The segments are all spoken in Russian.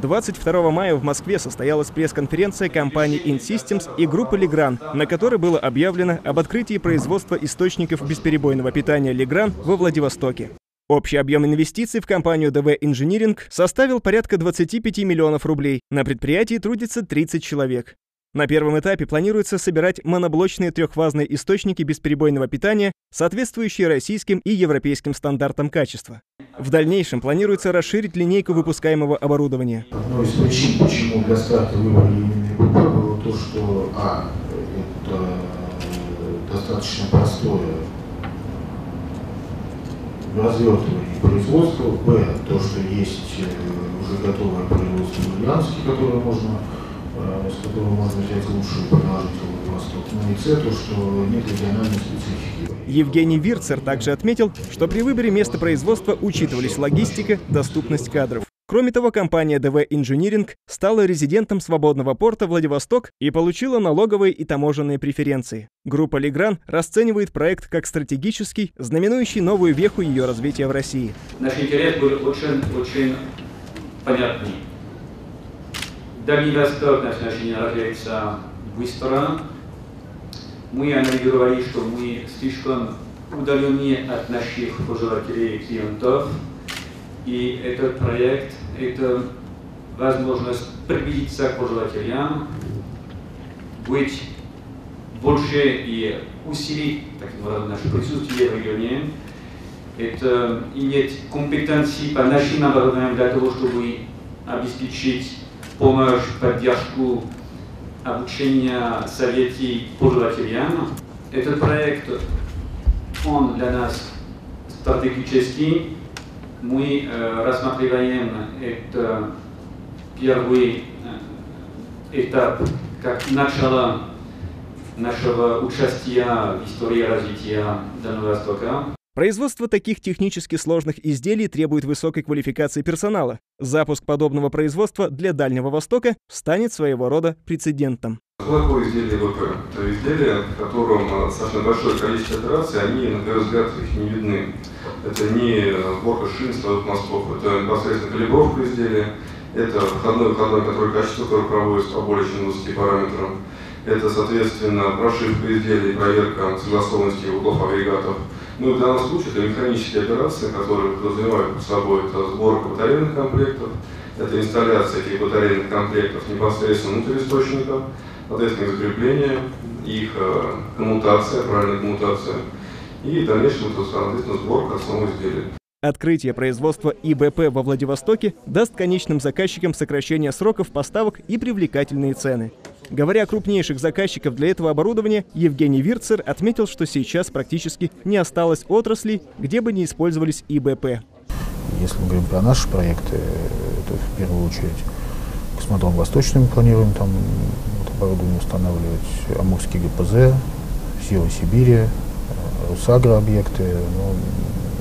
22 мая в Москве состоялась пресс-конференция компании InSystems и группы Legrand, на которой было объявлено об открытии производства источников бесперебойного питания Legrand во Владивостоке. Общий объем инвестиций в компанию DV Engineering составил порядка 25 миллионов рублей. На предприятии трудится 30 человек. На первом этапе планируется собирать моноблочные трехфазные источники бесперебойного питания, соответствующие российским и европейским стандартам качества. В дальнейшем планируется расширить линейку выпускаемого оборудования. Одной из причин, почему для старта выбрали именно ИБП, было то, что А, это достаточно простое развертывание производства, Б, то, что есть уже готовое производство в Ульяновске, которое можно Э, с которого можно взять лучшую Восток. Ну и то, что нет региональной специфики. Евгений Вирцер также отметил, что при выборе места производства учитывались логистика, доступность кадров. Кроме того, компания DV Engineering стала резидентом свободного порта Владивосток и получила налоговые и таможенные преференции. Группа Лигран расценивает проект как стратегический, знаменующий новую веху ее развития в России. Наш интерес был очень, очень понятный. Дальний Восток наш начинает развиваться быстро. Мы анализировали, что мы слишком удалены от наших пользователей и клиентов. И этот проект – это возможность приблизиться к пользователям, быть больше и усилить таким образом наше присутствие в регионе. Это иметь компетенции по нашим оборудованиям для того, чтобы обеспечить помощь, поддержку обучения советей пользователям. Этот проект, он для нас стратегический. Мы э, рассматриваем это первый э, этап как начало нашего участия в истории развития Дальнего Востока. Производство таких технически сложных изделий требует высокой квалификации персонала. Запуск подобного производства для Дальнего Востока станет своего рода прецедентом. Такое изделие ВП? Это изделие, в котором э, достаточно большое количество операций, они, на первый взгляд, их не видны. Это не сборка шин, складов мостов, это непосредственно калибровка изделия, это входной-выходной контроль качества, который проводится по более чем 20 параметрам. Это, соответственно, прошивка изделий, проверка согласованности углов агрегатов, ну, в данном случае это механические операции, которые подразумевают под собой это сборка батарейных комплектов, это инсталляция этих батарейных комплектов непосредственно внутрь источника, соответственно, их закрепление, их э, коммутация, правильная коммутация, и в дальнейшем, соответственно, сборка самого изделия. Открытие производства ИБП во Владивостоке даст конечным заказчикам сокращение сроков поставок и привлекательные цены. Говоря о крупнейших заказчиков для этого оборудования, Евгений Вирцер отметил, что сейчас практически не осталось отраслей, где бы не использовались ИБП. Если мы говорим про наши проекты, это в первую очередь космодром Восточный мы планируем там оборудование устанавливать, Амурский ГПЗ, Сила Сибири, э, Русагро объекты, ну,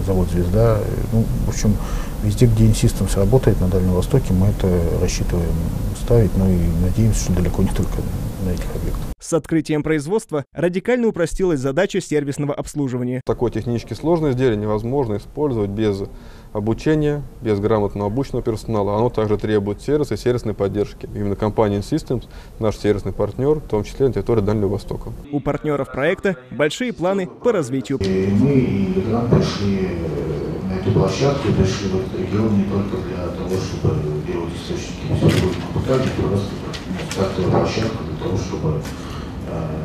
завод «Звезда». Ну, в общем, везде, где Инсистенс работает на Дальнем Востоке, мы это рассчитываем ставить, ну и надеемся, что далеко не только на этих объектах. С открытием производства радикально упростилась задача сервисного обслуживания. Такое технически сложное изделие невозможно использовать без обучения, без грамотно обученного персонала. Оно также требует сервиса и сервисной поддержки. Именно компания Systems, наш сервисный партнер, в том числе на территории Дальнего Востока. У партнеров проекта большие планы по развитию. И мы и Эту площадку, пришли в этот регион не только для того, чтобы делать источники беспилотных питания, просто стартовая площадка для того, чтобы э,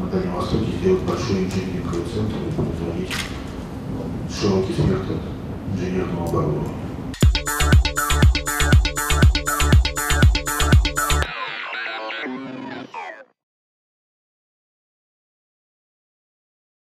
на Дальнем Востоке сделать большой инженерный центр и производить широкий спектр инженерного оборудования.